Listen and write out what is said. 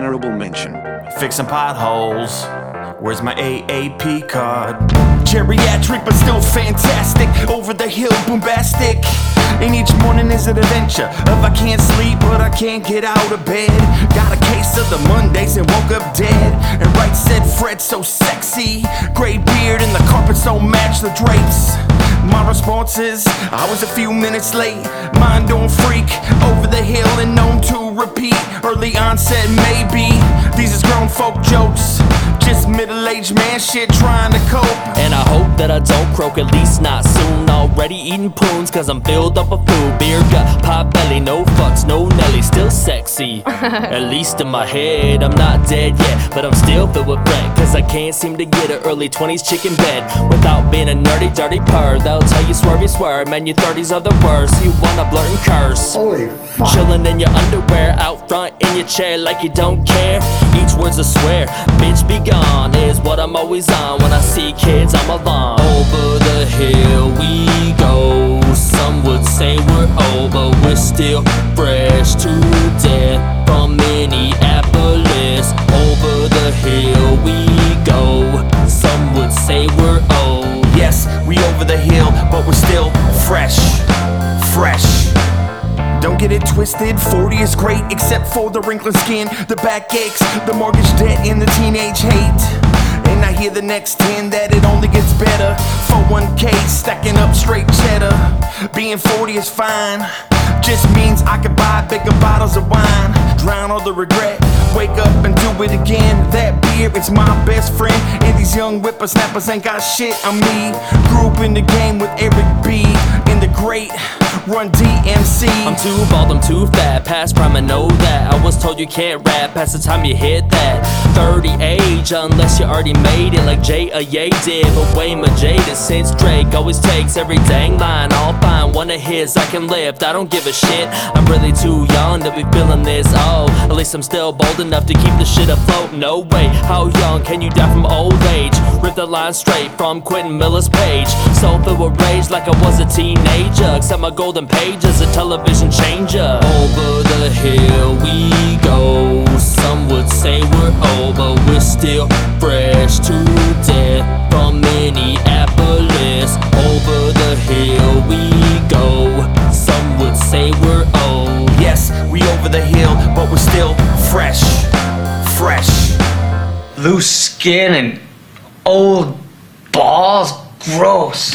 honorable mention. Fixing potholes. Where's my AARP card? Geriatric, but still fantastic. Over the hill, bombastic. And each morning is an adventure. If I can't sleep, but I can't get out of bed. Got a case of the Mondays and woke up dead. And right said Fred, so sexy. Gray beard and the carpets don't match the drapes. My response is, I was a few minutes late. Mind don't freak. Over the repeat. Early onset, maybe. These is grown folk jokes. Just middle aged man shit trying to cope. And I hope that I don't croak, at least not soon. Already eating prunes, cause I'm filled up with food. Beer gut, pot belly, no fucks, no Nelly, still sexy. at least in my head, I'm not dead yet, but I'm still filled with regret. Cause I can't seem to get an early 20s chicken bed without being a nerdy, dirty purr. They'll tell you swervy swear, man, your 30s are the worst. You wanna blurt and curse. Holy fuck. Chillin' in your underwear, out front in your chair like you don't care. Each word's a swear, bitch be gone is what I'm always on. When I see kids, I'm along. Over the hill we go. Some would say we're old, but we're still fresh to death from Minneapolis. Over the hill we go. Some would say we're old. Yes, we over the hill, but we're still fresh. Fresh. Don't get it twisted, 40 is great, except for the wrinkling skin, the back aches, the mortgage debt, and the teenage hate. And I hear the next 10 that it only gets better. 401k, stacking up straight cheddar. Being 40 is fine, just means I could buy bigger the regret, wake up and do it again. That beer, it's my best friend. And these young whippersnappers ain't got shit on me. Grew up in the game with Eric B. DMC. I'm too bald, I'm too fat. Past prime, I know that. I was told you can't rap past the time you hit that 30 age, unless you already made it like Jay or did. But way my jaded since Drake always takes every dang line. I'll find one of his I can lift. I don't give a shit. I'm really too young to be feeling this. Oh, at least I'm still bold enough to keep the shit afloat. No way, how young can you die from old age? Rip the line straight from Quentin Miller's page. So filled with rage like I was a teenager. Except my golden page is a television changer. Over the hill we go. Some would say we're old, but we're still fresh to death from Minneapolis. Over the hill we go. Some would say we're old. Yes, we over the hill, but we're still fresh. Fresh. Loose skin and old balls. Gross.